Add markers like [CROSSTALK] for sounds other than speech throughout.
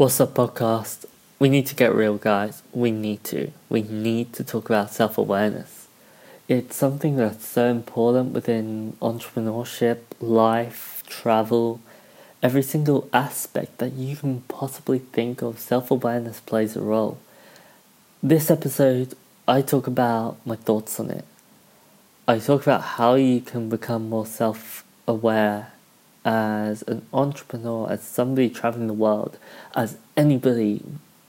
What's up, podcast? We need to get real, guys. We need to. We need to talk about self awareness. It's something that's so important within entrepreneurship, life, travel, every single aspect that you can possibly think of. Self awareness plays a role. This episode, I talk about my thoughts on it. I talk about how you can become more self aware as an entrepreneur, as somebody traveling the world, as anybody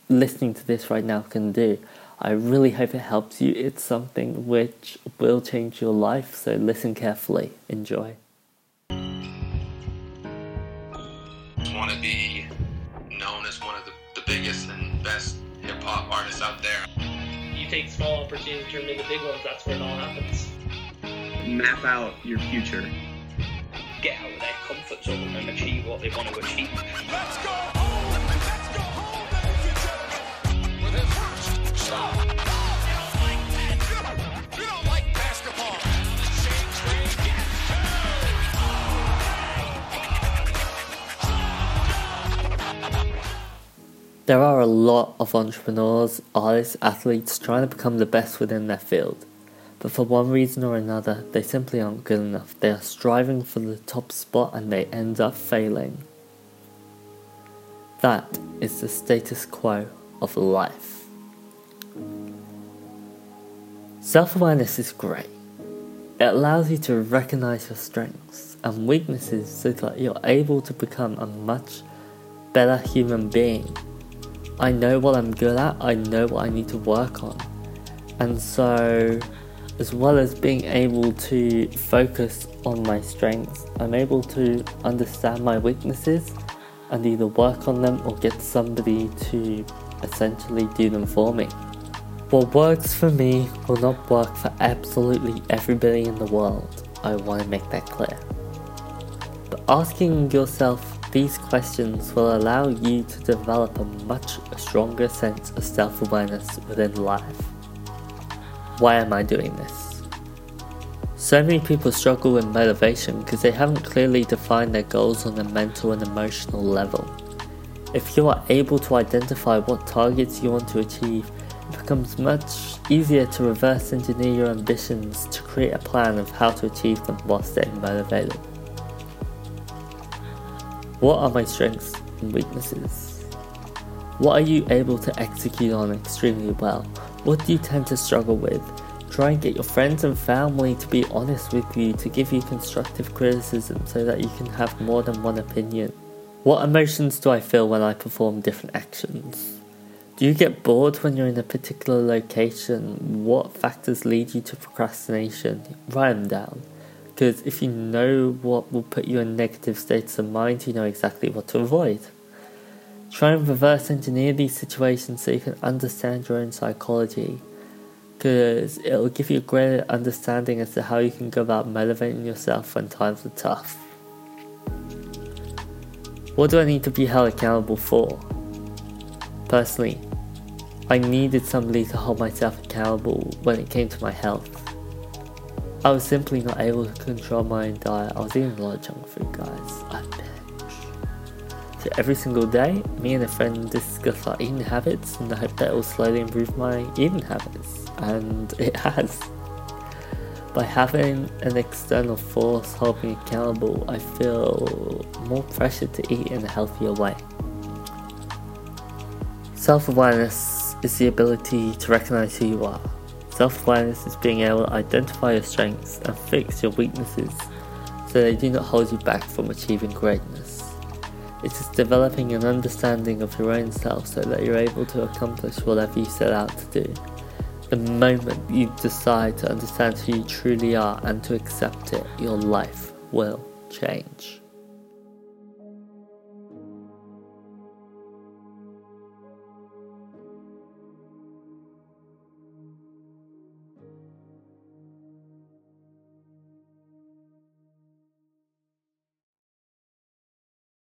listening to this right now can do. I really hope it helps you. It's something which will change your life, so listen carefully. Enjoy. want to be known as one of the, the biggest and best hip hop artists out there. You take small opportunities, turn them into big ones. That's where it all happens. Map out your future. Get out of their comfort zone and achieve what they want to achieve. Let's go home! Let's go home, ladies and gentlemen! With his first shot. You don't like that? You don't like basketball. Shake, shake, yes, There are a lot of entrepreneurs, artists, athletes trying to become the best within their field. But for one reason or another, they simply aren't good enough. They are striving for the top spot and they end up failing. That is the status quo of life. Self awareness is great. It allows you to recognize your strengths and weaknesses so that you're able to become a much better human being. I know what I'm good at, I know what I need to work on. And so, as well as being able to focus on my strengths, I'm able to understand my weaknesses and either work on them or get somebody to essentially do them for me. What works for me will not work for absolutely everybody in the world. I want to make that clear. But asking yourself these questions will allow you to develop a much stronger sense of self awareness within life. Why am I doing this? So many people struggle with motivation because they haven't clearly defined their goals on a mental and emotional level. If you are able to identify what targets you want to achieve, it becomes much easier to reverse engineer your ambitions to create a plan of how to achieve them while staying motivated. What are my strengths and weaknesses? What are you able to execute on extremely well? What do you tend to struggle with? Try and get your friends and family to be honest with you, to give you constructive criticism so that you can have more than one opinion. What emotions do I feel when I perform different actions? Do you get bored when you're in a particular location? What factors lead you to procrastination? Write them down. Because if you know what will put you in negative states of mind, you know exactly what to avoid. Try and reverse engineer these situations so you can understand your own psychology. Because it'll give you a greater understanding as to how you can go about motivating yourself when times are tough. What do I need to be held accountable for? Personally, I needed somebody to hold myself accountable when it came to my health. I was simply not able to control my own diet. I was eating a lot of junk food, guys. I binge. So every single day, me and a friend discuss our eating habits and I hope that it will slowly improve my eating habits. And [LAUGHS] it has. By having an external force hold me accountable, I feel more pressure to eat in a healthier way. Self awareness is the ability to recognize who you are. Self awareness is being able to identify your strengths and fix your weaknesses so they do not hold you back from achieving greatness. It is developing an understanding of your own self so that you're able to accomplish whatever you set out to do. The moment you decide to understand who you truly are and to accept it, your life will change.